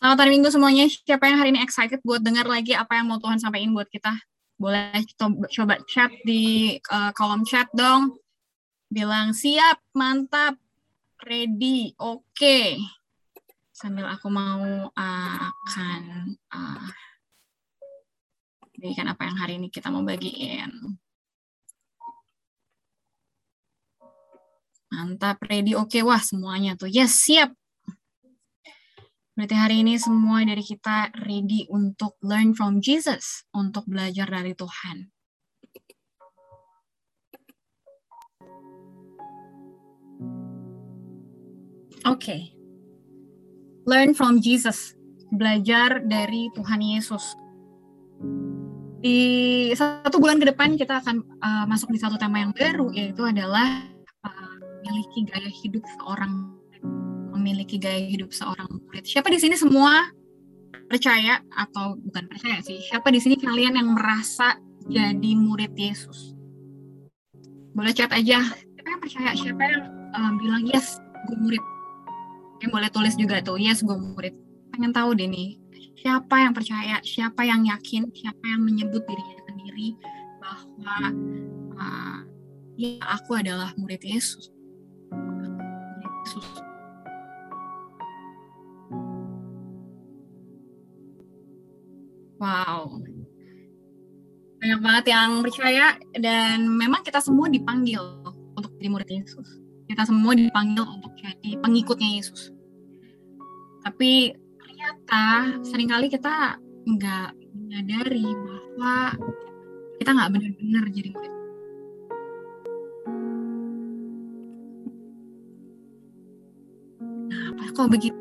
Selamat hari Minggu semuanya. Siapa yang hari ini excited buat dengar lagi apa yang mau Tuhan sampaikan buat kita? Boleh coba chat di uh, kolom chat dong. Bilang siap, mantap, ready, oke. Okay. Sambil aku mau uh, akan uh, berikan apa yang hari ini kita mau bagiin. Mantap, ready, oke. Okay. Wah, semuanya tuh. Yes, siap. Berarti hari ini semua dari kita ready untuk learn from Jesus, untuk belajar dari Tuhan. Oke. Okay. Learn from Jesus. Belajar dari Tuhan Yesus. Di satu bulan ke depan kita akan uh, masuk di satu tema yang baru yaitu adalah uh, memiliki gaya hidup seorang memiliki gaya hidup seorang murid. Siapa di sini semua percaya atau bukan percaya sih? Siapa di sini kalian yang merasa jadi murid Yesus? Boleh chat aja. Siapa yang percaya? Siapa yang um, bilang yes, gue murid? Yang boleh tulis juga tuh, yes, gue murid. Pengen tahu deh nih, siapa yang percaya, siapa yang yakin, siapa yang menyebut dirinya sendiri bahwa uh, ya aku adalah murid Yesus. Murid Yesus. Banget yang percaya dan memang kita semua dipanggil untuk jadi murid Yesus. Kita semua dipanggil untuk jadi pengikutnya Yesus. Tapi ternyata sering kali kita nggak menyadari bahwa kita nggak benar-benar jadi murid. Nah, kok begitu?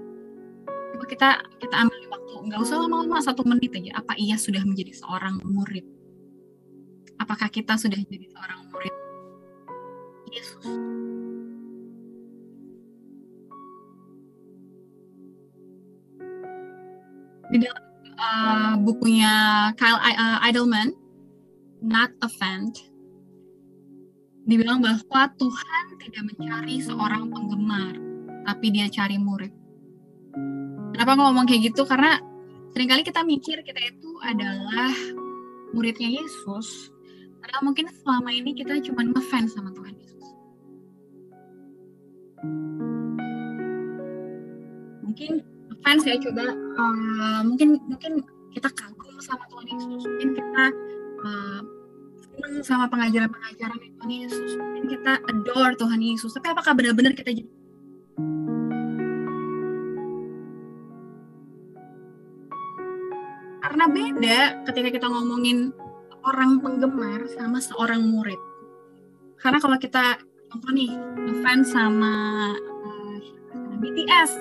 Coba kita kita ambil nggak usah lama-lama satu menit aja apa ia sudah menjadi seorang murid apakah kita sudah jadi seorang murid Yesus di dalam uh, bukunya Kyle uh, Idleman Not a Fan dibilang bahwa Tuhan tidak mencari seorang penggemar tapi dia cari murid Kenapa ngomong kayak gitu? Karena sering kali kita mikir kita itu adalah muridnya Yesus. Padahal mungkin selama ini kita cuma ngefans sama Tuhan Yesus. Mungkin fans ya coba uh, mungkin mungkin kita kagum sama Tuhan Yesus. Mungkin kita uh, sama pengajaran-pengajaran Tuhan Yesus. Mungkin kita adore Tuhan Yesus. Tapi apakah benar-benar kita jadi karena beda ketika kita ngomongin orang penggemar sama seorang murid. Karena kalau kita contoh nih fans sama uh, eh, BTS,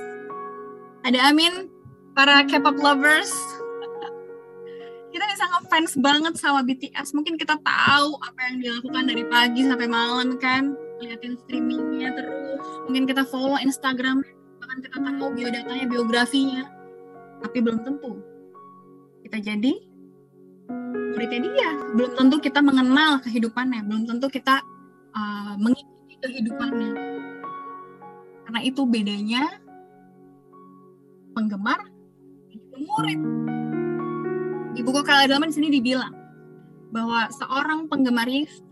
ada Amin, para K-pop lovers, kita bisa ngefans banget sama BTS. Mungkin kita tahu apa yang dilakukan dari pagi sampai malam kan, liatin streamingnya terus. Mungkin kita follow Instagram, bahkan kita tahu biodatanya, biografinya, tapi belum tentu kita jadi muridnya dia. Belum tentu kita mengenal kehidupannya, belum tentu kita uh, mengikuti kehidupannya. Karena itu bedanya penggemar murid. Di buku Kaladaman di sini dibilang bahwa seorang penggemar Yesus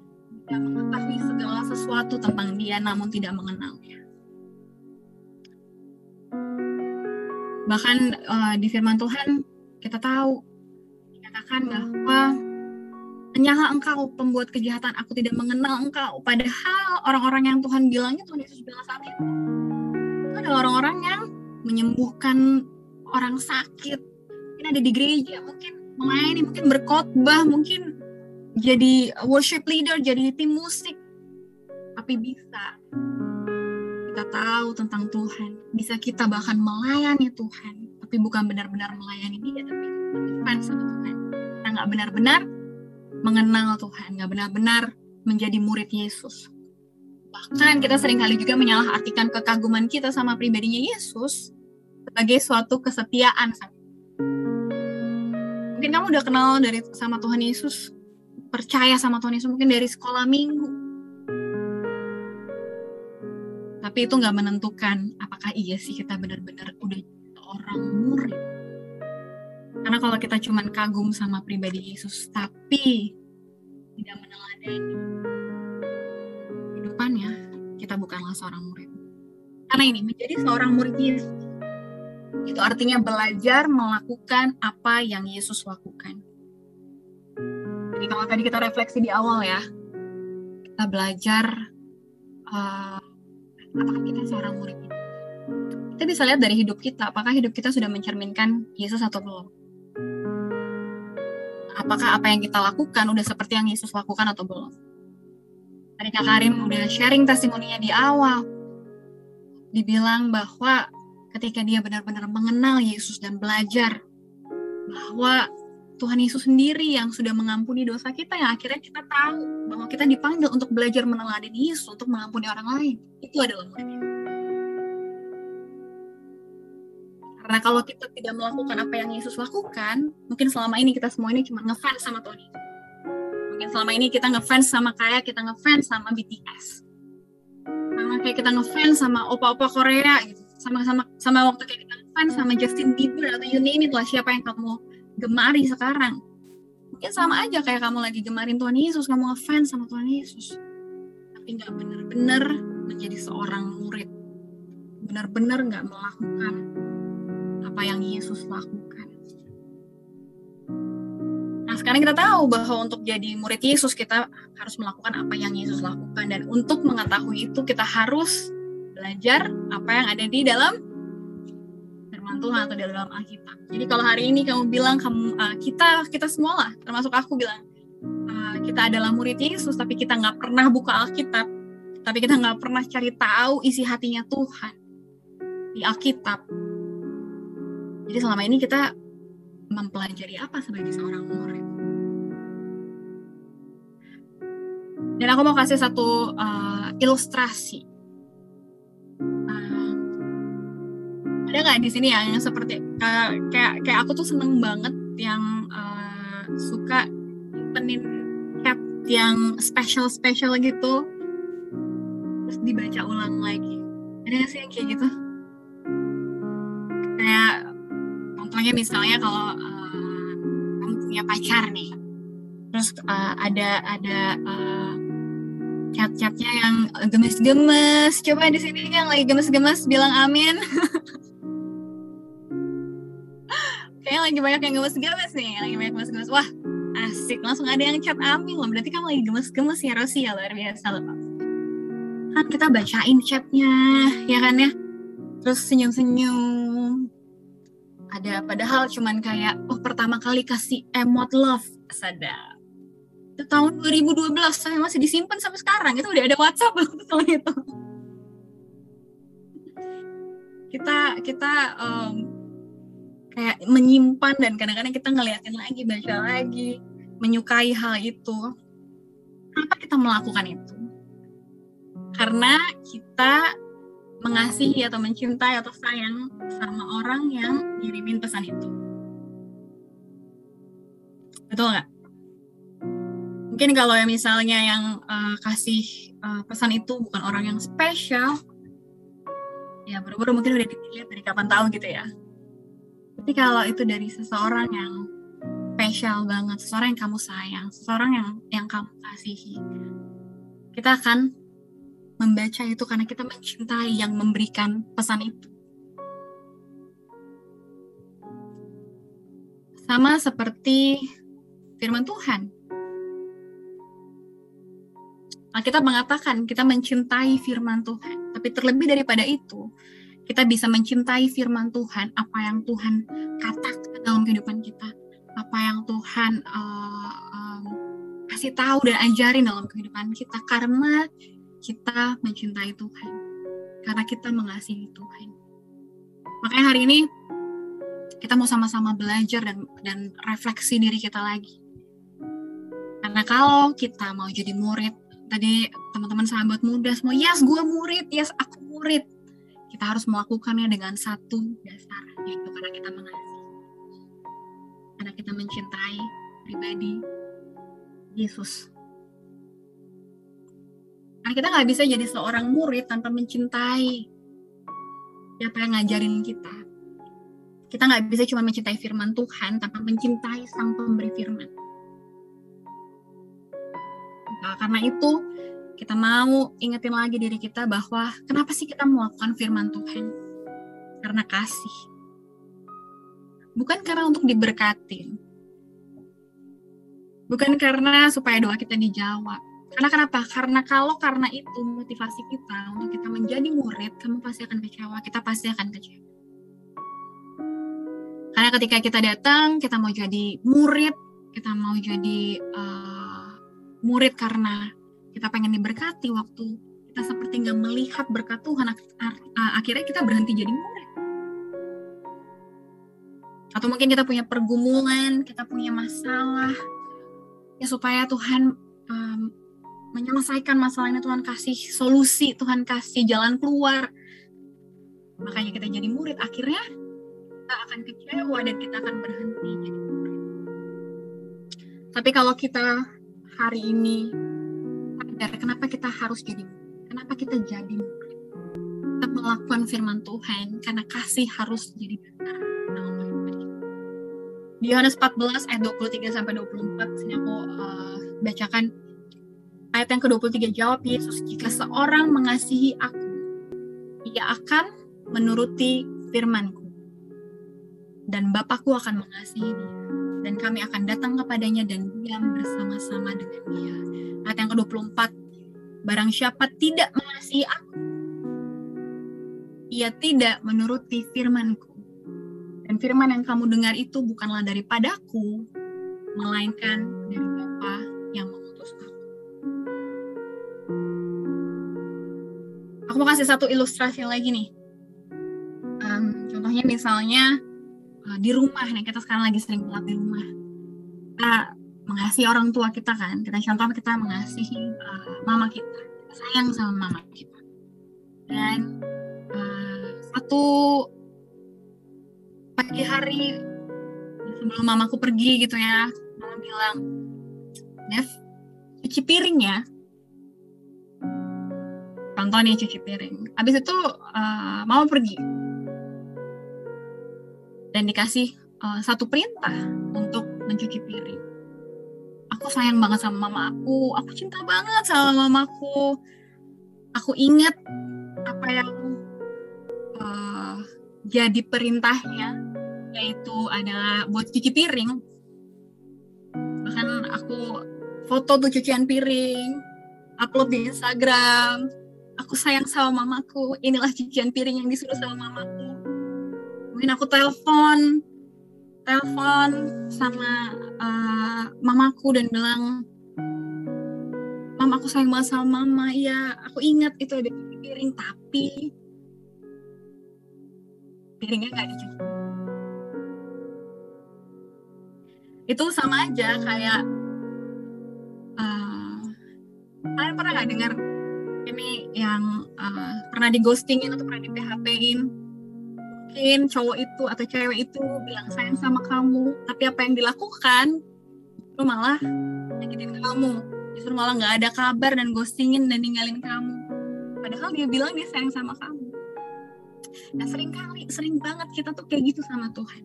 tidak mengetahui segala sesuatu tentang dia namun tidak mengenalnya. Bahkan uh, di firman Tuhan kita tahu dikatakan bahwa Hanyalah engkau pembuat kejahatan, aku tidak mengenal engkau. Padahal orang-orang yang Tuhan bilangnya, Tuhan Yesus bilang saat itu, itu adalah orang-orang yang menyembuhkan orang sakit. Mungkin ada di gereja, mungkin melayani, mungkin berkhotbah, mungkin jadi worship leader, jadi tim musik. Tapi bisa kita tahu tentang Tuhan, bisa kita bahkan melayani Tuhan, tapi bukan benar-benar melayani Dia, tapi fans sama Tuhan. Kita nggak benar-benar mengenal Tuhan, nggak benar-benar menjadi murid Yesus. Bahkan kita sering kali juga menyalahartikan kekaguman kita sama pribadinya Yesus sebagai suatu kesetiaan. Mungkin kamu udah kenal dari sama Tuhan Yesus, percaya sama Tuhan Yesus mungkin dari sekolah minggu. Tapi itu nggak menentukan apakah iya sih kita benar-benar udah orang murid Karena kalau kita cuma kagum sama pribadi Yesus, tapi tidak meneladani kehidupannya, kita bukanlah seorang murid. Karena ini, menjadi seorang murid Yesus, itu artinya belajar melakukan apa yang Yesus lakukan. Jadi kalau tadi kita refleksi di awal ya, kita belajar uh, apakah kita seorang murid. Kita bisa lihat dari hidup kita, apakah hidup kita sudah mencerminkan Yesus atau belum. Apakah apa yang kita lakukan udah seperti yang Yesus lakukan atau belum. Tadi Kak Karim udah sharing testimoninya di awal, dibilang bahwa ketika dia benar-benar mengenal Yesus dan belajar bahwa Tuhan Yesus sendiri yang sudah mengampuni dosa kita yang akhirnya kita tahu bahwa kita dipanggil untuk belajar meneladani Yesus untuk mengampuni orang lain itu adalah murid karena kalau kita tidak melakukan apa yang Yesus lakukan mungkin selama ini kita semua ini cuma ngefans sama Yesus mungkin selama ini kita ngefans sama kayak kita ngefans sama BTS sama kayak kita ngefans sama opa-opa Korea gitu. Sama sama sama waktu kayak kita ngefans sama Justin Bieber atau you name it lah siapa yang kamu gemari sekarang. Mungkin sama aja kayak kamu lagi gemarin Tuhan Yesus kamu ngefans sama Tuhan Yesus. Tapi nggak benar-benar menjadi seorang murid. Benar-benar nggak melakukan apa yang Yesus lakukan Nah, sekarang kita tahu bahwa untuk jadi murid Yesus kita harus melakukan apa yang Yesus lakukan dan untuk mengetahui itu kita harus belajar apa yang ada di dalam firman Tuhan atau di dalam Alkitab. Jadi kalau hari ini kamu bilang kamu uh, kita kita semua lah termasuk aku bilang uh, kita adalah murid Yesus tapi kita nggak pernah buka Alkitab, tapi kita nggak pernah cari tahu isi hatinya Tuhan di Alkitab. Jadi selama ini kita mempelajari apa sebagai seorang murid. Dan aku mau kasih satu uh, ilustrasi. Uh, ada nggak di sini ya yang seperti uh, kayak kayak aku tuh seneng banget yang uh, suka penin chat yang special special gitu terus dibaca ulang lagi. Ada nggak sih yang kayak gitu? Contohnya misalnya kalau uh, kamu punya pacar nih, terus uh, ada ada uh, chat-chatnya yang gemes-gemes. Coba di sini yang lagi gemes-gemes bilang amin. Kayaknya lagi banyak yang gemes-gemes nih, lagi banyak gemes-gemes. Wah, asik. Langsung ada yang chat amin loh. Berarti kamu lagi gemes-gemes ya Rosi ya luar biasa loh. Kan kita bacain chatnya, ya kan ya. Terus senyum-senyum. Ada padahal cuman kayak, oh pertama kali kasih emot love. Sadar. Itu tahun 2012 saya masih disimpan sampai sekarang. Itu udah ada WhatsApp loh tahun itu. Kita kita um, kayak menyimpan dan kadang-kadang kita ngeliatin lagi baca lagi menyukai hal itu. Kenapa kita melakukan itu? Karena kita mengasihi atau mencintai atau sayang sama orang yang ngirimin pesan itu. Betul nggak? Mungkin kalau yang misalnya yang uh, kasih uh, pesan itu bukan orang yang spesial ya baru-baru mungkin udah dilihat dari kapan tahu gitu ya. Tapi kalau itu dari seseorang yang spesial banget seseorang yang kamu sayang seseorang yang yang kamu kasihi kita akan membaca itu karena kita mencintai yang memberikan pesan itu sama seperti firman Tuhan Alkitab mengatakan kita mencintai firman Tuhan. Tapi terlebih daripada itu, kita bisa mencintai firman Tuhan, apa yang Tuhan katakan dalam kehidupan kita, apa yang Tuhan uh, um, kasih tahu dan ajarin dalam kehidupan kita, karena kita mencintai Tuhan, karena kita mengasihi Tuhan. Makanya hari ini kita mau sama-sama belajar dan dan refleksi diri kita lagi. Karena kalau kita mau jadi murid tadi teman-teman sahabat muda semua, yes gue murid, yes aku murid. Kita harus melakukannya dengan satu dasar, yaitu karena kita mengasihi. Karena kita mencintai pribadi Yesus. Karena kita nggak bisa jadi seorang murid tanpa mencintai siapa yang ngajarin kita. kita nggak bisa cuma mencintai firman Tuhan tanpa mencintai sang pemberi firman. Nah, karena itu kita mau ingetin lagi diri kita bahwa kenapa sih kita melakukan firman Tuhan? Karena kasih. Bukan karena untuk diberkati. Bukan karena supaya doa kita dijawab. Karena kenapa? Karena kalau karena itu motivasi kita untuk kita menjadi murid, kamu pasti akan kecewa. Kita pasti akan kecewa. Karena ketika kita datang, kita mau jadi murid, kita mau jadi uh, murid karena kita pengen diberkati waktu kita seperti nggak melihat berkat Tuhan akhirnya kita berhenti jadi murid atau mungkin kita punya pergumulan kita punya masalah ya supaya Tuhan um, menyelesaikan masalah ini Tuhan kasih solusi Tuhan kasih jalan keluar. Makanya kita jadi murid akhirnya kita akan kecewa dan kita akan berhenti jadi murid. Tapi kalau kita hari ini sadar kenapa kita harus jadi kenapa kita jadi kita melakukan firman Tuhan karena kasih harus jadi benar. Di Yohanes 14 ayat 23 sampai 24 sini aku uh, bacakan ayat yang ke-23 jawab Yesus jika seorang mengasihi aku ia akan menuruti firmanku. Dan Bapakku akan mengasihi dia. Dan kami akan datang kepadanya dan diam bersama-sama dengan dia. Ayat yang ke-24 barang siapa tidak mengasihi aku ia tidak menuruti firmanku. Dan firman yang kamu dengar itu bukanlah daripadaku melainkan dari aku mau kasih satu ilustrasi lagi nih. Um, contohnya misalnya uh, di rumah nih kita sekarang lagi sering pulang di rumah. Kita mengasihi orang tua kita kan. Kita contoh kita mengasihi uh, mama kita. Kita sayang sama mama kita. Dan uh, satu pagi hari sebelum mamaku pergi gitu ya mama bilang Dev cuci piring ya contoh nih cuci piring. Habis itu uh, mama pergi. Dan dikasih uh, satu perintah untuk mencuci piring. Aku sayang banget sama mama aku. Aku cinta banget sama mamaku. Aku ingat apa yang uh, jadi perintahnya yaitu adalah buat cuci piring. Bahkan aku foto tuh cucian piring upload di Instagram aku sayang sama mamaku. Inilah cucian piring yang disuruh sama mamaku. Mungkin aku telepon telepon sama uh, mamaku dan bilang mama aku sayang banget sama mama. Iya aku ingat itu ada piring tapi piringnya nggak dicuci. Itu sama aja kayak uh, kalian pernah nggak dengar yang uh, pernah di ghostingin atau pernah di PHP-in mungkin cowok itu atau cewek itu bilang sayang sama kamu tapi apa yang dilakukan itu malah nyakitin kamu. Justru malah nggak ada kabar dan ghostingin dan ninggalin kamu. Padahal dia bilang dia sayang sama kamu. Nah sering kali sering banget kita tuh kayak gitu sama Tuhan.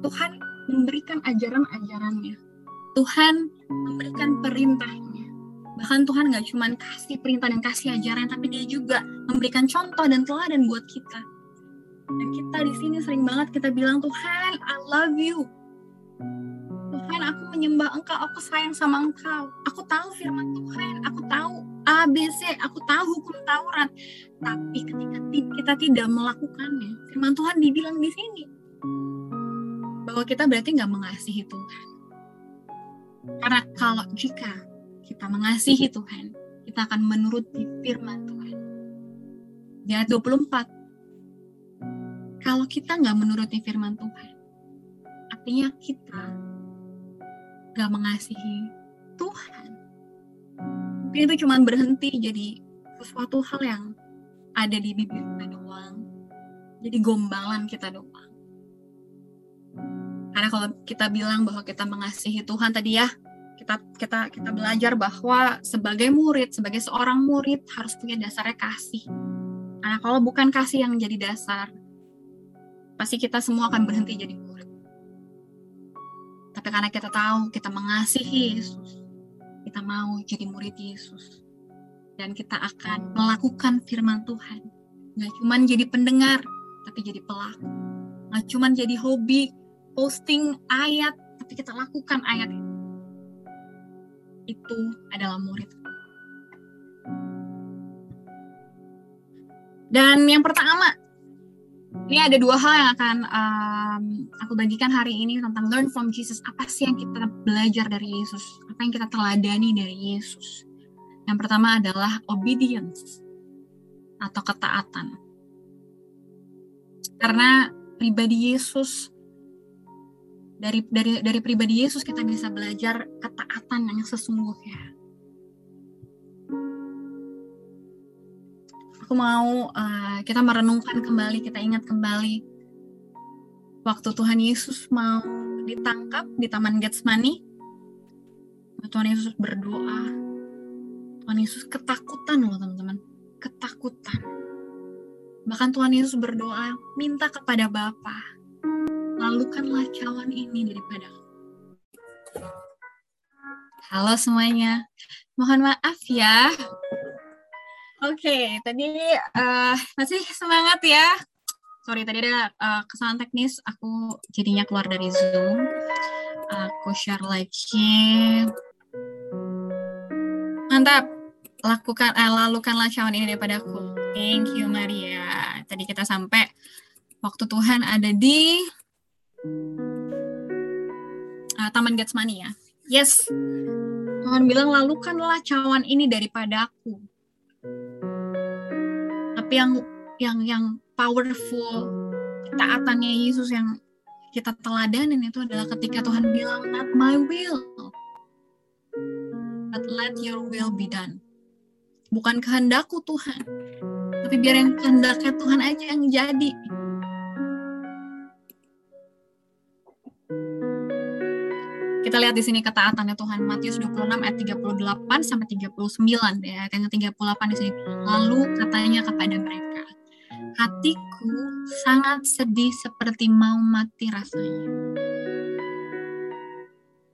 Tuhan memberikan ajaran-ajarannya. Tuhan memberikan perintahnya bahkan Tuhan nggak cuma kasih perintah dan kasih ajaran tapi dia juga memberikan contoh dan teladan buat kita. Dan kita di sini sering banget kita bilang Tuhan I love you. Tuhan aku menyembah engkau aku sayang sama engkau. Aku tahu firman Tuhan aku tahu ABC aku tahu hukum Taurat. Tapi ketika kita tidak melakukannya firman Tuhan dibilang di sini bahwa kita berarti nggak mengasihi Tuhan. Karena kalau jika kita mengasihi Tuhan, kita akan menuruti firman Tuhan. Di ayat 24, kalau kita nggak menuruti firman Tuhan, artinya kita nggak mengasihi Tuhan. Mungkin itu cuma berhenti jadi sesuatu hal yang ada di bibir kita doang. Jadi gombalan kita doang. Karena kalau kita bilang bahwa kita mengasihi Tuhan tadi ya, kita kita kita belajar bahwa sebagai murid sebagai seorang murid harus punya dasarnya kasih karena kalau bukan kasih yang menjadi dasar pasti kita semua akan berhenti jadi murid. Tapi karena kita tahu kita mengasihi Yesus, kita mau jadi murid Yesus. Dan kita akan melakukan firman Tuhan. Nggak cuma jadi pendengar, tapi jadi pelaku. Nggak cuma jadi hobi posting ayat, tapi kita lakukan ayat itu. Itu adalah murid. Dan yang pertama, ini ada dua hal yang akan um, aku bagikan hari ini tentang learn from Jesus. Apa sih yang kita belajar dari Yesus? Apa yang kita teladani dari Yesus? Yang pertama adalah obedience atau ketaatan. Karena pribadi Yesus dari dari dari pribadi Yesus kita bisa belajar ketaatan yang sesungguhnya. aku mau uh, kita merenungkan kembali, kita ingat kembali waktu Tuhan Yesus mau ditangkap di Taman Getsemani. Tuhan Yesus berdoa. Tuhan Yesus ketakutan loh teman-teman, ketakutan. Bahkan Tuhan Yesus berdoa, minta kepada Bapa, lalukanlah cawan ini daripada Halo semuanya, mohon maaf ya Oke, okay, tadi uh, masih semangat ya. Sorry, tadi ada uh, kesalahan teknis. Aku jadinya keluar dari Zoom. Aku share lagi. Mantap. Lakukan, uh, lalukanlah cawan ini daripada aku. Thank you, Maria. Tadi kita sampai waktu Tuhan ada di uh, Taman Getsemani ya. Yes. Tuhan bilang, lalukanlah cawan ini daripada aku tapi yang yang yang powerful taatannya Yesus yang kita teladanin itu adalah ketika Tuhan bilang not my will but let your will be done bukan kehendakku Tuhan tapi biar yang kehendaknya Tuhan aja yang jadi Kita lihat di sini ketaatannya Tuhan Matius 26 ayat 38 sampai 39 ya. Ayat yang 38 di sini. Lalu katanya kepada mereka, hatiku sangat sedih seperti mau mati rasanya.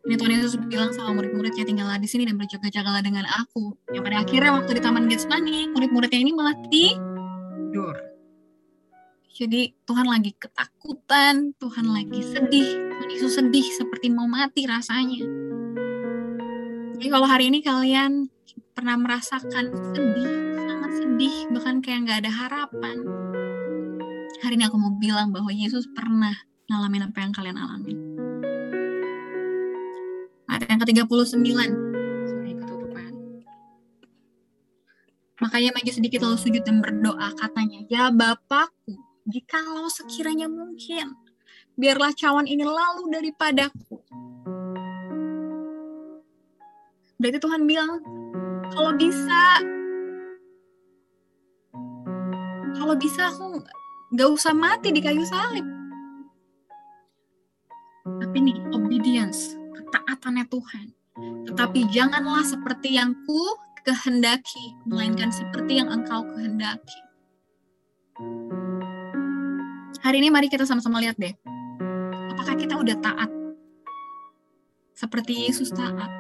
Ini Tuhan Yesus bilang sama murid-muridnya tinggallah di sini dan berjaga-jagalah dengan aku. Yang pada akhirnya waktu di Taman Getsemani, murid-muridnya ini malah tidur. Jadi Tuhan lagi ketakutan, Tuhan lagi sedih, Yesus sedih seperti mau mati rasanya. Jadi kalau hari ini kalian pernah merasakan sedih, sangat sedih, bahkan kayak nggak ada harapan. Hari ini aku mau bilang bahwa Yesus pernah ngalamin apa yang kalian alami. Ayat yang ke-39. Sorry, ketutupan. Makanya maju sedikit lalu sujud dan berdoa katanya, Ya Bapakku, jikalau sekiranya mungkin, biarlah cawan ini lalu daripadaku. Berarti Tuhan bilang, kalau bisa, kalau bisa aku gak usah mati di kayu salib. Tapi nih, obedience, ketaatannya Tuhan. Tetapi janganlah seperti yang ku kehendaki, melainkan seperti yang engkau kehendaki. Hari ini mari kita sama-sama lihat deh apakah kita udah taat? Seperti Yesus taat.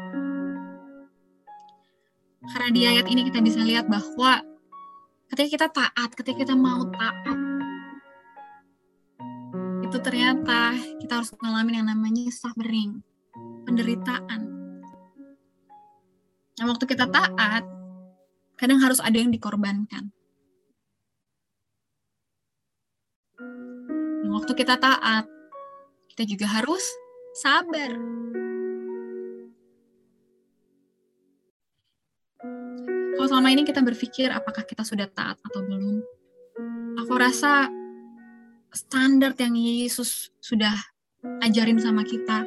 Karena di ayat ini kita bisa lihat bahwa ketika kita taat, ketika kita mau taat, itu ternyata kita harus mengalami yang namanya suffering, penderitaan. Nah, waktu kita taat, kadang harus ada yang dikorbankan. Nah, waktu kita taat, kita juga harus sabar. Kalau selama ini kita berpikir apakah kita sudah taat atau belum, aku rasa standar yang Yesus sudah ajarin sama kita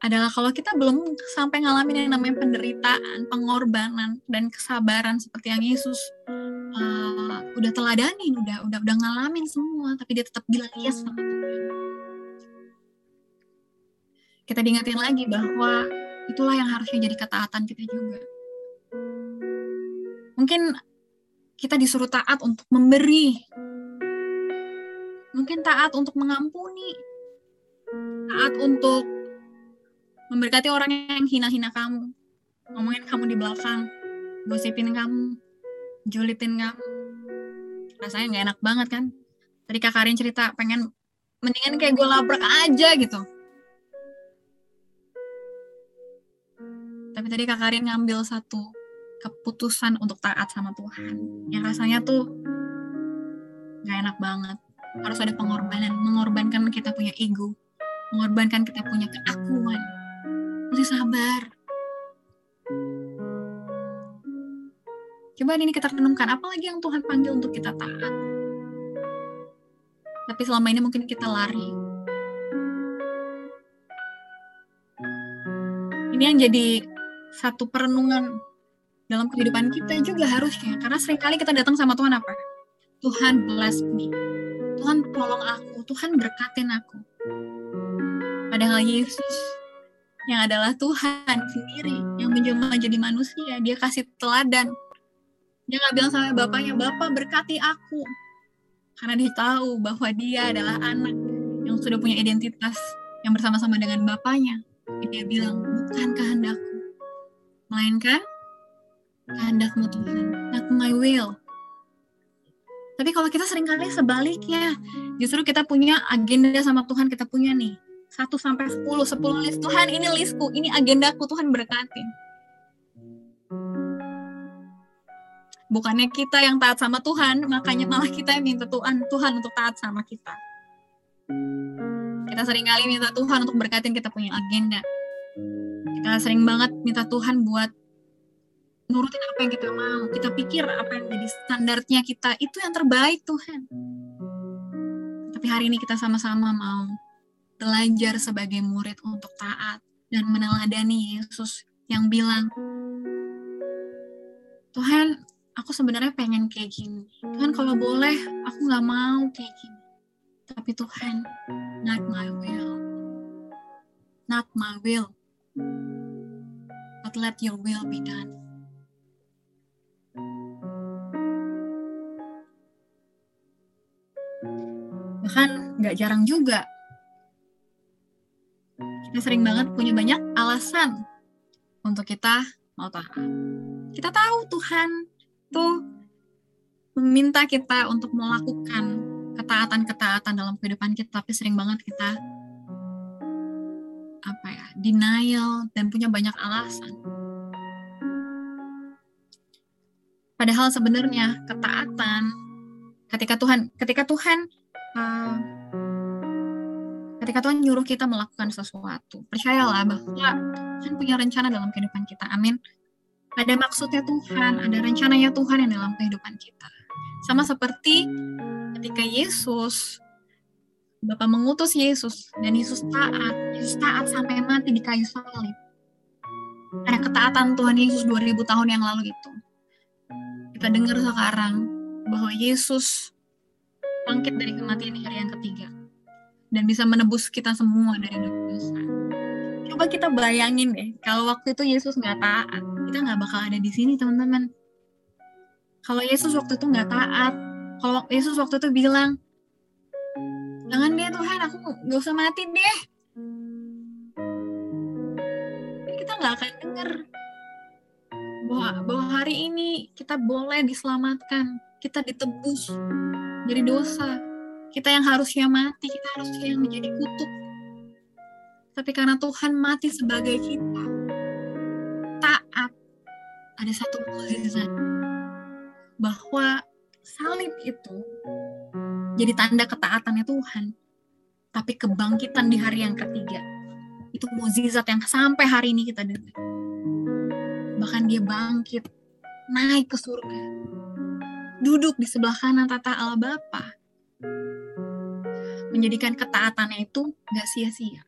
adalah kalau kita belum sampai ngalamin yang namanya penderitaan, pengorbanan, dan kesabaran seperti yang Yesus uh, udah teladanin, udah udah udah ngalamin semua, tapi dia tetap bilang yes sama Tuhan kita diingetin lagi bahwa itulah yang harusnya jadi ketaatan kita juga. Mungkin kita disuruh taat untuk memberi. Mungkin taat untuk mengampuni. Taat untuk memberkati orang yang hina-hina kamu. Ngomongin kamu di belakang. Gosipin kamu. Julitin kamu. Rasanya nggak enak banget kan? Tadi Kak Karin cerita pengen mendingan kayak gue labrak aja gitu. Tapi tadi Kak Karin ngambil satu keputusan untuk taat sama Tuhan. Yang rasanya tuh gak enak banget. Harus ada pengorbanan, mengorbankan kita punya ego, mengorbankan kita punya keakuan. Mesti sabar. Coba ini kita renungkan, apa lagi yang Tuhan panggil untuk kita taat. Tapi selama ini mungkin kita lari. Ini yang jadi satu perenungan dalam kehidupan kita juga harusnya. Karena sering kali kita datang sama Tuhan apa? Tuhan bless me. Tuhan tolong aku. Tuhan berkatin aku. Padahal Yesus yang adalah Tuhan sendiri yang menjelma jadi manusia dia kasih teladan. Dia nggak bilang sama bapaknya bapak berkati aku. Karena dia tahu bahwa dia adalah anak yang sudah punya identitas yang bersama-sama dengan bapaknya. Dia bilang bukan kehendakku melainkan kehendakmu Tuhan, not my will. Tapi kalau kita sering kali sebaliknya, justru kita punya agenda sama Tuhan, kita punya nih, 1 sampai 10, 10 list Tuhan, ini listku, ini agendaku Tuhan berkati. Bukannya kita yang taat sama Tuhan, makanya malah kita yang minta Tuhan, Tuhan untuk taat sama kita. Kita sering kali minta Tuhan untuk berkatin kita punya agenda. Kita sering banget minta Tuhan buat nurutin apa yang kita mau. Kita pikir apa yang jadi standarnya kita itu yang terbaik Tuhan. Tapi hari ini kita sama-sama mau belajar sebagai murid untuk taat dan meneladani Yesus yang bilang Tuhan aku sebenarnya pengen kayak gini. Tuhan kalau boleh aku nggak mau kayak gini. Tapi Tuhan not my will. Not my will but let your will be done. Bahkan nggak jarang juga. Kita sering banget punya banyak alasan untuk kita mau taat. Kita tahu Tuhan tuh meminta kita untuk melakukan ketaatan-ketaatan dalam kehidupan kita tapi sering banget kita apa ya denial dan punya banyak alasan padahal sebenarnya ketaatan ketika Tuhan ketika Tuhan uh, ketika Tuhan nyuruh kita melakukan sesuatu, percayalah bahwa Tuhan punya rencana dalam kehidupan kita. Amin. Ada maksudnya Tuhan, ada rencananya Tuhan yang dalam kehidupan kita. Sama seperti ketika Yesus, Bapak mengutus Yesus, dan Yesus taat, Yesus taat sampai mati di kayu salib. Ada ketaatan Tuhan Yesus 2000 tahun yang lalu itu. Kita dengar sekarang bahwa Yesus bangkit dari kematian di hari yang ketiga dan bisa menebus kita semua dari dosa. Coba kita bayangin deh, kalau waktu itu Yesus nggak taat, kita nggak bakal ada di sini teman-teman. Kalau Yesus waktu itu nggak taat, kalau Yesus waktu itu bilang, jangan deh Tuhan, aku nggak usah mati deh. Kita nggak akan dengar bahwa, bahwa hari ini kita boleh diselamatkan, kita ditebus, jadi dosa. Kita yang harusnya mati, kita harusnya yang menjadi kutuk. Tapi karena Tuhan mati sebagai kita, taat, ada satu mukjizat bahwa salib itu jadi tanda ketaatannya Tuhan. Tapi kebangkitan di hari yang ketiga, itu mukjizat yang sampai hari ini kita dengar. Bahkan dia bangkit, naik ke surga duduk di sebelah kanan tata Allah Bapa menjadikan ketaatannya itu gak sia-sia.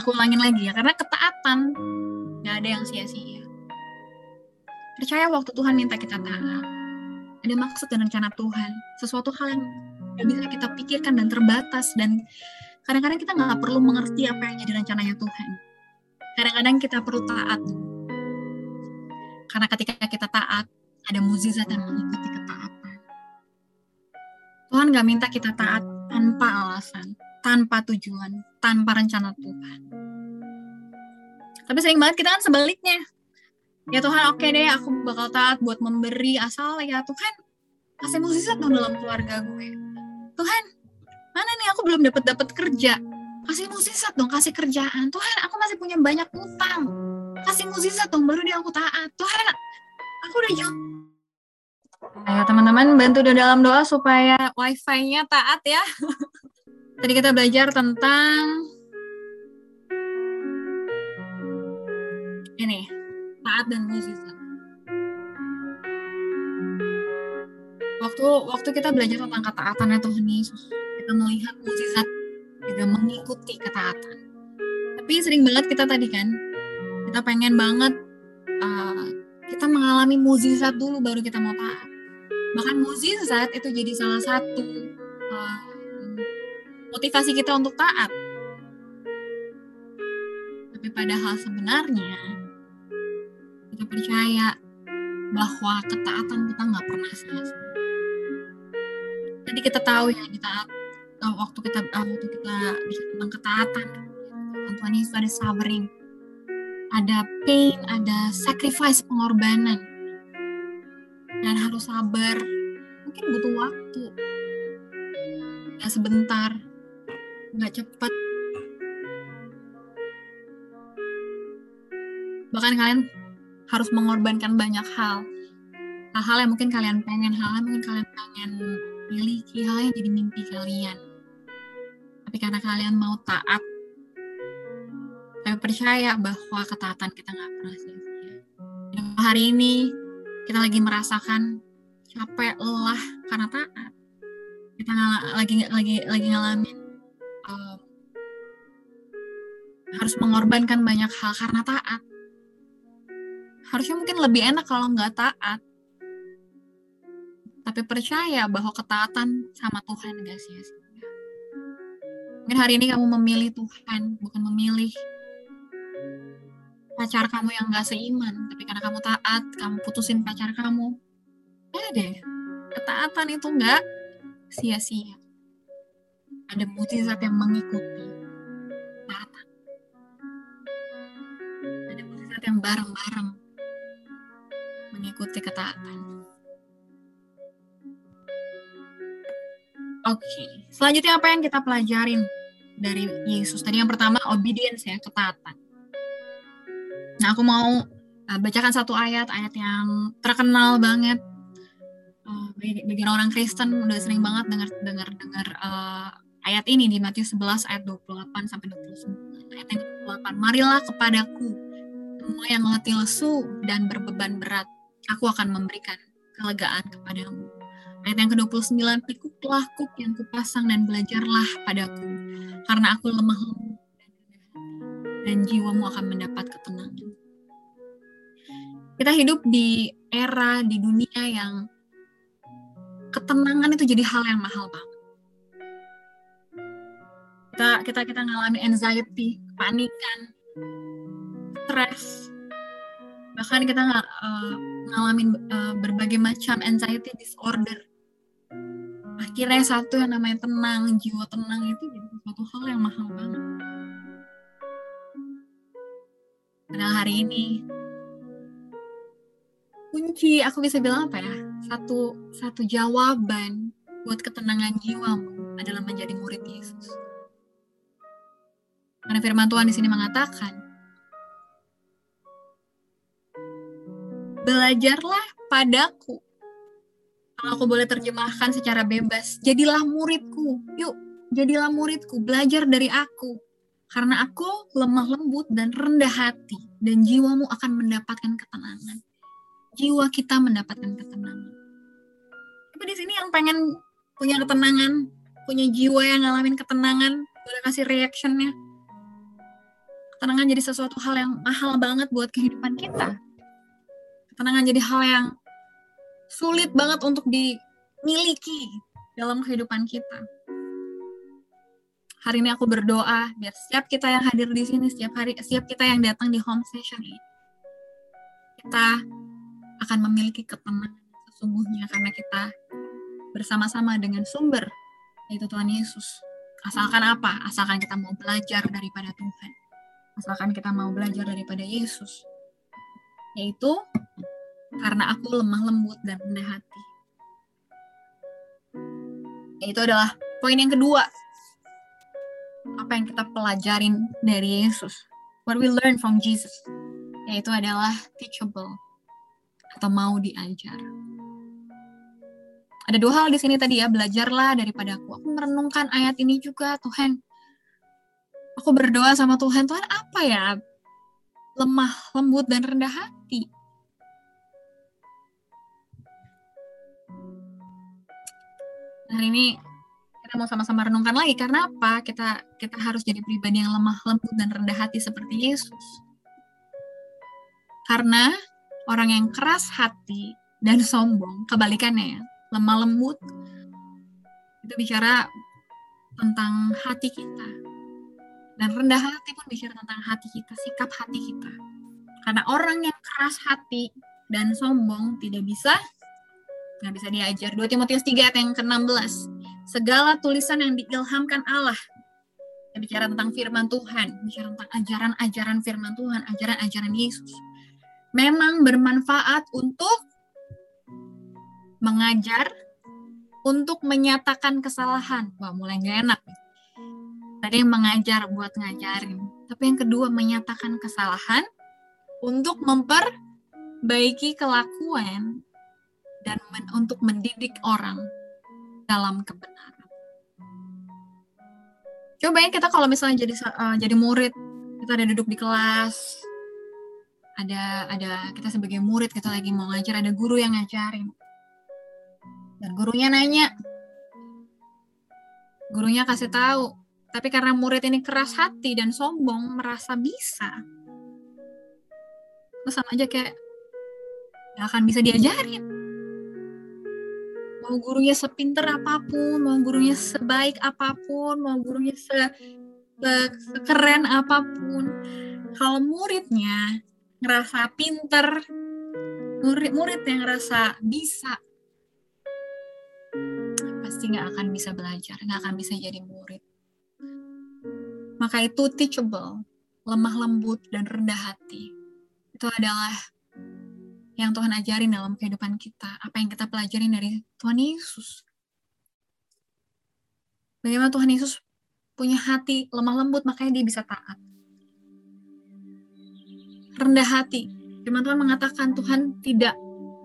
Aku ulangin lagi ya, karena ketaatan gak ada yang sia-sia. Percaya waktu Tuhan minta kita taat, ada maksud dan rencana Tuhan, sesuatu hal yang bisa kita pikirkan dan terbatas dan kadang-kadang kita nggak perlu mengerti apa yang jadi rencananya Tuhan. Kadang-kadang kita perlu taat. Karena ketika kita taat, ada mukjizat yang mengikuti ketaatan. Tuhan gak minta kita taat tanpa alasan, tanpa tujuan, tanpa rencana Tuhan. Tapi sering banget kita kan sebaliknya. Ya Tuhan oke okay deh aku bakal taat buat memberi. Asal ya Tuhan kasih musisat dong dalam keluarga gue. Tuhan mana nih? Aku belum dapat dapat kerja. Kasih musisat dong kasih kerjaan. Tuhan aku masih punya banyak utang. Kasih musisat dong baru dia aku taat. Tuhan aku udah jauh. Ayo teman-teman bantu dalam doa supaya wifi-nya taat ya. Tadi kita belajar tentang ini taat dan mukjizat. Waktu waktu kita belajar tentang ketaatan ya Tuhan Yesus, kita melihat mukjizat juga mengikuti ketaatan. Tapi sering banget kita tadi kan, kita pengen banget uh, kita mengalami mukjizat dulu baru kita mau taat bahkan mukjizat itu jadi salah satu uh, motivasi kita untuk taat tapi padahal sebenarnya kita percaya bahwa ketaatan kita nggak pernah sia-sia jadi kita tahu ya kita uh, waktu kita uh, waktu kita bicara tentang ketaatan Tuhan Yesus ada suffering ada pain ada sacrifice pengorbanan. Dan harus sabar mungkin butuh waktu. Nggak sebentar nggak cepat bahkan kalian harus mengorbankan banyak hal. Hal-hal yang mungkin kalian pengen hal yang mungkin kalian pengen miliki hal yang jadi mimpi kalian. Tapi karena kalian mau taat saya percaya bahwa ketaatan kita nggak pernah sia-sia. Hari ini kita lagi merasakan capek lelah karena taat. Kita lagi lagi lagi ngalamin uh, harus mengorbankan banyak hal karena taat harusnya mungkin lebih enak kalau nggak taat tapi percaya bahwa ketaatan sama Tuhan gak sia-sia mungkin hari ini kamu memilih Tuhan bukan memilih pacar kamu yang gak seiman, tapi karena kamu taat, kamu putusin pacar kamu. Ya deh, ketaatan itu gak sia-sia. Ada mujizat yang mengikuti ketaatan. Ada mujizat yang bareng-bareng mengikuti ketaatan. Oke, okay. selanjutnya apa yang kita pelajarin dari Yesus? Tadi yang pertama obedience ya, ketaatan. Nah, aku mau uh, bacakan satu ayat, ayat yang terkenal banget. Uh, bagi, orang Kristen udah sering banget dengar dengar dengar uh, ayat ini di Matius 11 ayat 28 sampai 29. Ayat yang 28. Marilah kepadaku semua yang letih lesu dan berbeban berat. Aku akan memberikan kelegaan kepadamu. Ayat yang ke-29, pikuklah kuk yang kupasang dan belajarlah padaku, karena aku lemah dan jiwamu akan mendapat ketenangan. Kita hidup di era di dunia yang ketenangan itu jadi hal yang mahal banget. Kita kita kita ngalami anxiety, panikan, stres, bahkan kita uh, ngalamin uh, berbagai macam anxiety disorder. Akhirnya satu yang namanya tenang, jiwa tenang itu jadi suatu hal yang mahal banget. Padahal hari ini kunci aku bisa bilang apa ya satu satu jawaban buat ketenangan jiwamu adalah menjadi murid Yesus. Karena firman Tuhan di sini mengatakan, belajarlah padaku. Kalau aku boleh terjemahkan secara bebas, jadilah muridku. Yuk, jadilah muridku, belajar dari aku karena aku lemah lembut dan rendah hati, dan jiwamu akan mendapatkan ketenangan. Jiwa kita mendapatkan ketenangan. Tapi di sini yang pengen punya ketenangan, punya jiwa yang ngalamin ketenangan, boleh kasih reactionnya. Ketenangan jadi sesuatu hal yang mahal banget buat kehidupan kita. Ketenangan jadi hal yang sulit banget untuk dimiliki dalam kehidupan kita hari ini aku berdoa biar setiap kita yang hadir di sini, setiap hari, setiap kita yang datang di home session ini, kita akan memiliki ketenangan sesungguhnya karena kita bersama-sama dengan sumber yaitu Tuhan Yesus. Asalkan apa? Asalkan kita mau belajar daripada Tuhan. Asalkan kita mau belajar daripada Yesus. Yaitu karena aku lemah lembut dan rendah hati. Itu adalah poin yang kedua. Apa yang kita pelajarin dari Yesus. What we learn from Jesus. Yaitu adalah teachable. Atau mau diajar. Ada dua hal di sini tadi ya, belajarlah daripada aku. Aku merenungkan ayat ini juga, Tuhan. Aku berdoa sama Tuhan, Tuhan apa ya? Lemah, lembut, dan rendah hati. Hari ini kita mau sama-sama renungkan lagi karena apa? Kita kita harus jadi pribadi yang lemah, lembut, dan rendah hati seperti Yesus. Karena orang yang keras hati dan sombong, kebalikannya ya, lemah lembut itu bicara tentang hati kita dan rendah hati pun bicara tentang hati kita sikap hati kita karena orang yang keras hati dan sombong tidak bisa nggak bisa diajar 2 Timotius 3 ayat yang ke-16 segala tulisan yang diilhamkan Allah yang bicara tentang firman Tuhan bicara tentang ajaran-ajaran firman Tuhan ajaran-ajaran Yesus memang bermanfaat untuk mengajar untuk menyatakan kesalahan. Wah, mulai nggak enak. Tadi yang mengajar buat ngajarin. Tapi yang kedua, menyatakan kesalahan untuk memperbaiki kelakuan dan men untuk mendidik orang dalam kebenaran. Coba ya kita kalau misalnya jadi uh, jadi murid, kita ada duduk di kelas, ada ada kita sebagai murid kita lagi mau ngajar, ada guru yang ngajarin dan gurunya nanya. Gurunya kasih tahu, tapi karena murid ini keras hati dan sombong, merasa bisa. Sama aja kayak gak akan bisa diajarin. Mau gurunya sepinter apa pun, mau gurunya sebaik apa pun, mau gurunya se, se sekeren apa pun. Kalau muridnya ngerasa pinter, murid murid yang ngerasa bisa, pasti nggak akan bisa belajar, nggak akan bisa jadi murid. Maka itu teachable, lemah lembut dan rendah hati. Itu adalah yang Tuhan ajarin dalam kehidupan kita, apa yang kita pelajarin dari Tuhan Yesus. Bagaimana Tuhan Yesus punya hati lemah lembut, makanya dia bisa taat. Rendah hati, firman Tuhan mengatakan Tuhan tidak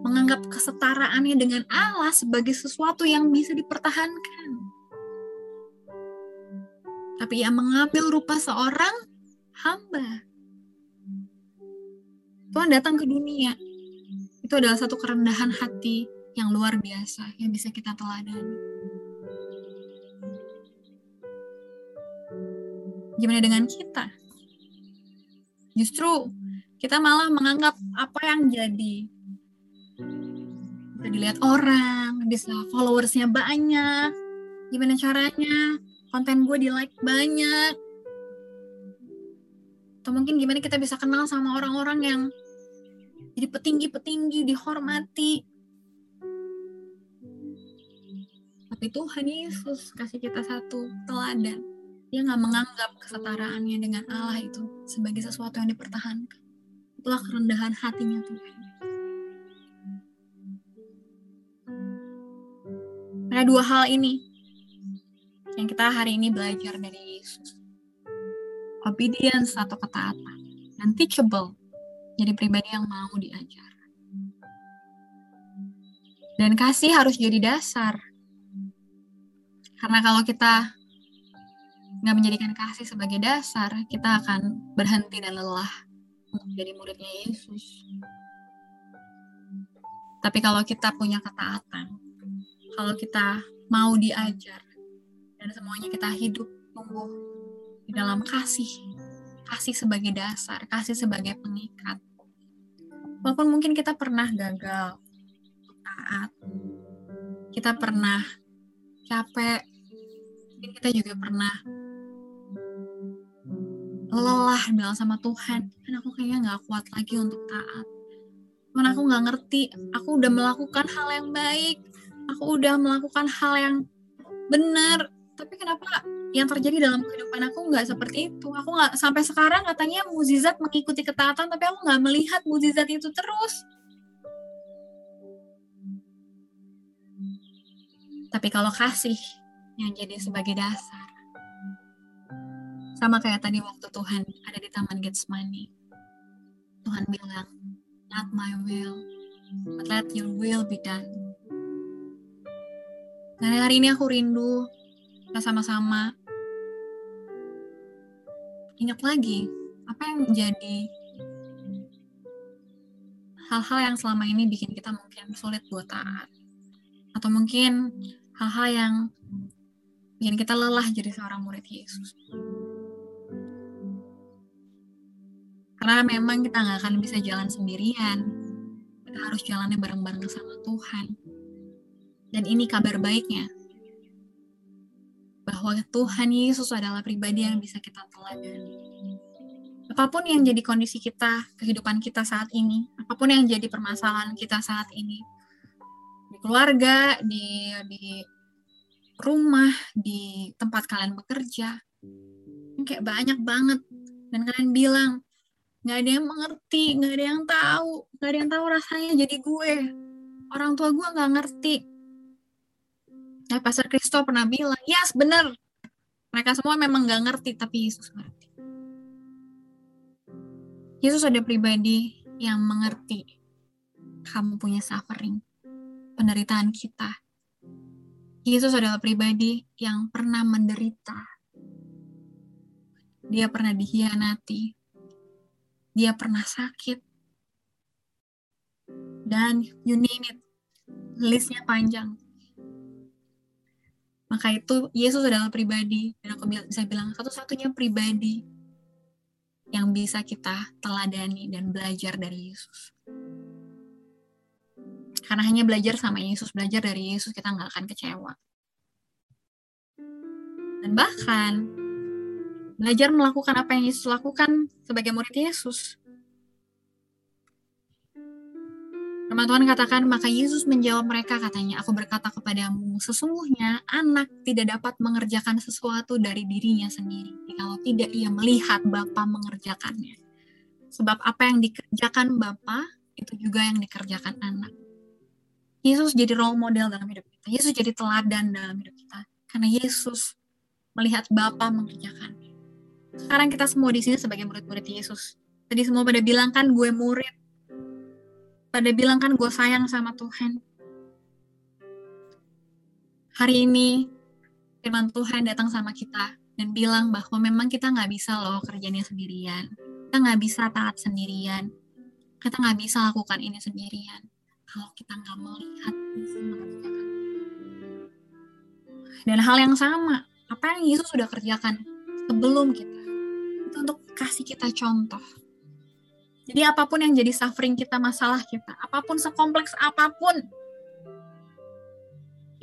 menganggap kesetaraannya dengan Allah sebagai sesuatu yang bisa dipertahankan. Tapi ia mengambil rupa seorang hamba. Tuhan datang ke dunia. Itu adalah satu kerendahan hati yang luar biasa yang bisa kita teladani. Gimana dengan kita? Justru kita malah menganggap apa yang jadi bisa dilihat orang, bisa followersnya banyak, gimana caranya konten gue di like banyak, atau mungkin gimana kita bisa kenal sama orang-orang yang jadi petinggi-petinggi, dihormati. Tapi Tuhan Yesus kasih kita satu teladan. Dia nggak menganggap kesetaraannya dengan Allah itu sebagai sesuatu yang dipertahankan. Itulah kerendahan hatinya Tuhan. Ada dua hal ini yang kita hari ini belajar dari Yesus. Obedience atau ketaatan. Dan teachable. Jadi pribadi yang mau diajar. Dan kasih harus jadi dasar. Karena kalau kita nggak menjadikan kasih sebagai dasar, kita akan berhenti dan lelah menjadi muridnya Yesus. Tapi kalau kita punya ketaatan, kalau kita mau diajar dan semuanya kita hidup tumbuh di dalam kasih kasih sebagai dasar kasih sebagai pengikat. Walaupun mungkin kita pernah gagal taat. Kita pernah capek. Mungkin kita juga pernah lelah bilang sama Tuhan. Kan aku kayaknya nggak kuat lagi untuk taat. Cuman aku nggak ngerti, aku udah melakukan hal yang baik, aku udah melakukan hal yang benar tapi kenapa yang terjadi dalam kehidupan aku nggak seperti itu? Aku nggak sampai sekarang katanya mukjizat mengikuti ketaatan tapi aku nggak melihat mukjizat itu terus. Tapi kalau kasih yang jadi sebagai dasar sama kayak tadi waktu Tuhan ada di Taman Getsemani. Tuhan bilang not my will but let your will be done. Dan hari ini aku rindu kita sama-sama ingat lagi apa yang jadi hal-hal yang selama ini bikin kita mungkin sulit buat taat atau mungkin hal-hal yang bikin kita lelah jadi seorang murid Yesus. Karena memang kita nggak akan bisa jalan sendirian. Kita harus jalannya bareng-bareng sama Tuhan. Dan ini kabar baiknya. Bahwa Tuhan Yesus adalah pribadi yang bisa kita teladani. Apa pun yang jadi kondisi kita, kehidupan kita saat ini, apa pun yang jadi permasalahan kita saat ini, di keluarga, di di rumah, di tempat kalian bekerja, kayak banyak banget. Dan kalian bilang, nggak ada yang mengerti, nggak ada yang tahu, nggak ada yang tahu rasanya jadi gue. Orang tua gue nggak ngerti. Nah, Pastor Kristo pernah bilang, yes bener, mereka semua memang nggak ngerti, tapi Yesus ngerti. Yesus ada pribadi yang mengerti kamu punya suffering, penderitaan kita, Yesus adalah pribadi yang pernah menderita. Dia pernah dihianati. Dia pernah sakit. Dan you name it. Listnya panjang. Maka itu Yesus adalah pribadi. Dan aku bisa bilang satu-satunya pribadi yang bisa kita teladani dan belajar dari Yesus. Karena hanya belajar sama Yesus, belajar dari Yesus, kita nggak akan kecewa. Dan bahkan, belajar melakukan apa yang Yesus lakukan sebagai murid Yesus. Firman Tuhan katakan, maka Yesus menjawab mereka katanya, aku berkata kepadamu, sesungguhnya anak tidak dapat mengerjakan sesuatu dari dirinya sendiri, kalau tidak ia melihat Bapa mengerjakannya. Sebab apa yang dikerjakan Bapa, itu juga yang dikerjakan anak. Yesus jadi role model dalam hidup kita. Yesus jadi teladan dalam hidup kita. Karena Yesus melihat Bapa mengerjakannya. Sekarang kita semua di sini sebagai murid-murid Yesus. Tadi semua pada bilang kan gue murid. Pada bilang kan gue sayang sama Tuhan. Hari ini firman Tuhan datang sama kita dan bilang bahwa memang kita nggak bisa loh kerjanya sendirian. Kita nggak bisa taat sendirian. Kita nggak bisa lakukan ini sendirian kalau kita nggak melihat dan hal yang sama apa yang Yesus sudah kerjakan sebelum kita itu untuk kasih kita contoh jadi apa pun yang jadi suffering kita masalah kita apa pun sekompleks apa pun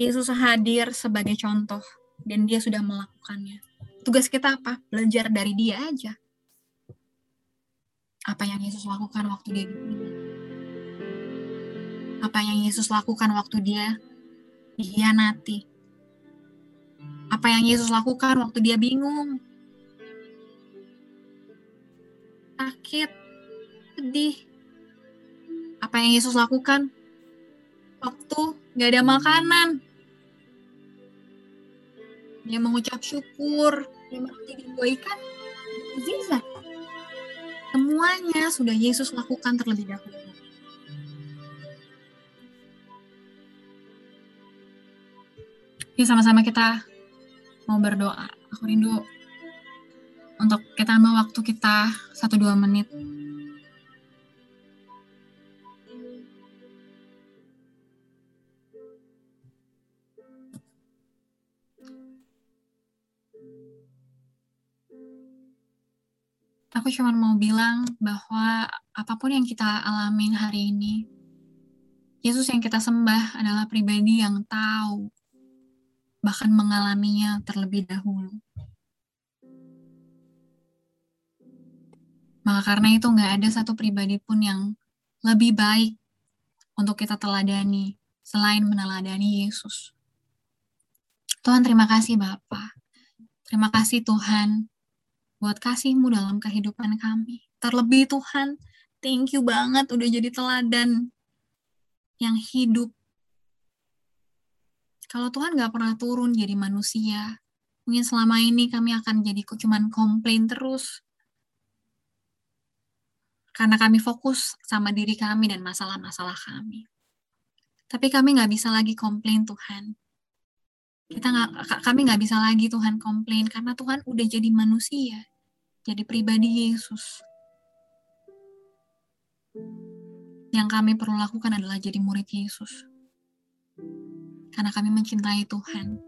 Yesus hadir sebagai contoh dan dia sudah melakukannya. Tugas kita apa? Belajar dari dia aja. Apa yang Yesus lakukan waktu dia di apa yang Yesus lakukan waktu dia dihianati. Apa yang Yesus lakukan waktu dia bingung. Sakit, sedih. Apa yang Yesus lakukan waktu gak ada makanan. Dia mengucap syukur, dia meroti di ikan. Semuanya sudah Yesus lakukan terlebih dahulu. Yuk sama-sama kita mau berdoa. Aku rindu untuk kita ambil waktu kita satu dua menit. Aku cuma mau bilang bahwa apa pun yang kita alamin hari ini, Yesus yang kita sembah adalah pribadi yang tahu bahkan mengalaminya terlebih dahulu. Maka karena itu nggak ada satu pribadi pun yang lebih baik untuk kita teladani selain meneladani Yesus. Tuhan terima kasih Bapa. Terima kasih Tuhan buat kasihmu dalam kehidupan kami. Terlebih Tuhan, thank you banget udah jadi teladan yang hidup. Kalau Tuhan gak pernah turun jadi manusia, mungkin selama ini kami akan jadi cuman komplain terus. Karena kami fokus sama diri kami dan masalah-masalah kami. Tapi kami nggak bisa lagi komplain Tuhan. Kita nggak, kami nggak bisa lagi Tuhan komplain karena Tuhan udah jadi manusia, jadi pribadi Yesus. Yang kami perlu lakukan adalah jadi murid Yesus. Karena kami mencintai Tuhan.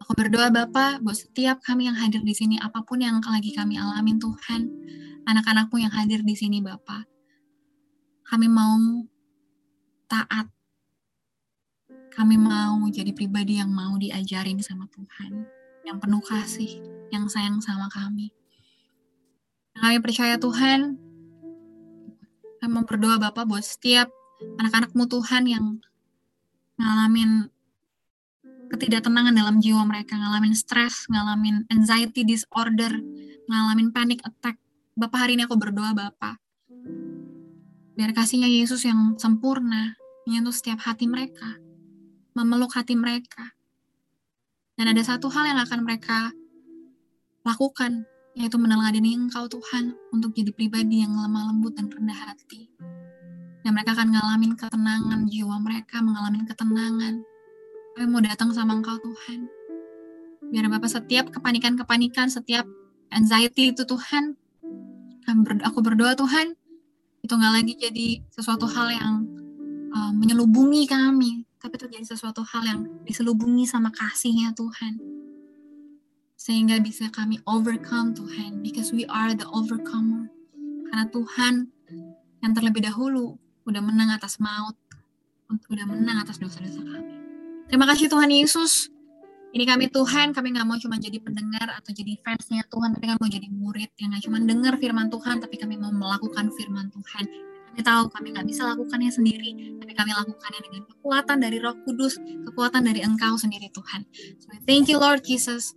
Aku berdoa Bapak buat setiap kami yang hadir di sini, apa pun yang lagi kami alamin Tuhan, anak-anakmu yang hadir di sini Bapak, kami mau taat kami mau jadi pribadi yang mau diajarin sama Tuhan, yang penuh kasih, yang sayang sama kami. Kami percaya Tuhan, kami berdoa Bapak buat setiap anak-anakmu Tuhan yang ngalamin ketidaktenangan dalam jiwa mereka, ngalamin stres, ngalamin anxiety disorder, ngalamin panic attack. Bapak hari ini aku berdoa Bapak, biar kasihnya Yesus yang sempurna menyentuh setiap hati mereka memeluk hati mereka. Dan ada satu hal yang akan mereka lakukan, yaitu meneladani Engkau Tuhan untuk jadi pribadi yang lemah lembut dan rendah hati. Dan mereka akan ngalamin ketenangan jiwa mereka, mengalami ketenangan. Kami mau datang sama Engkau Tuhan. Biar Bapak setiap kepanikan-kepanikan, setiap anxiety itu Tuhan, aku berdoa Tuhan, itu nggak lagi jadi sesuatu hal yang uh, menyelubungi kami, tapi terjadi sesuatu hal yang diselubungi sama kasihnya Tuhan. Sehingga bisa kami overcome Tuhan, because we are the overcomer. Karena Tuhan yang terlebih dahulu udah menang atas maut, udah menang atas dosa-dosa kami. Terima kasih Tuhan Yesus. Ini kami Tuhan, kami nggak mau cuma jadi pendengar atau jadi fansnya Tuhan, tapi kami mau jadi murid yang nggak cuma dengar firman Tuhan, tapi kami mau melakukan firman Tuhan kami tahu kami nggak bisa lakukannya sendiri, tapi kami lakukannya dengan kekuatan dari Roh Kudus, kekuatan dari Engkau sendiri Tuhan. So thank you Lord Jesus.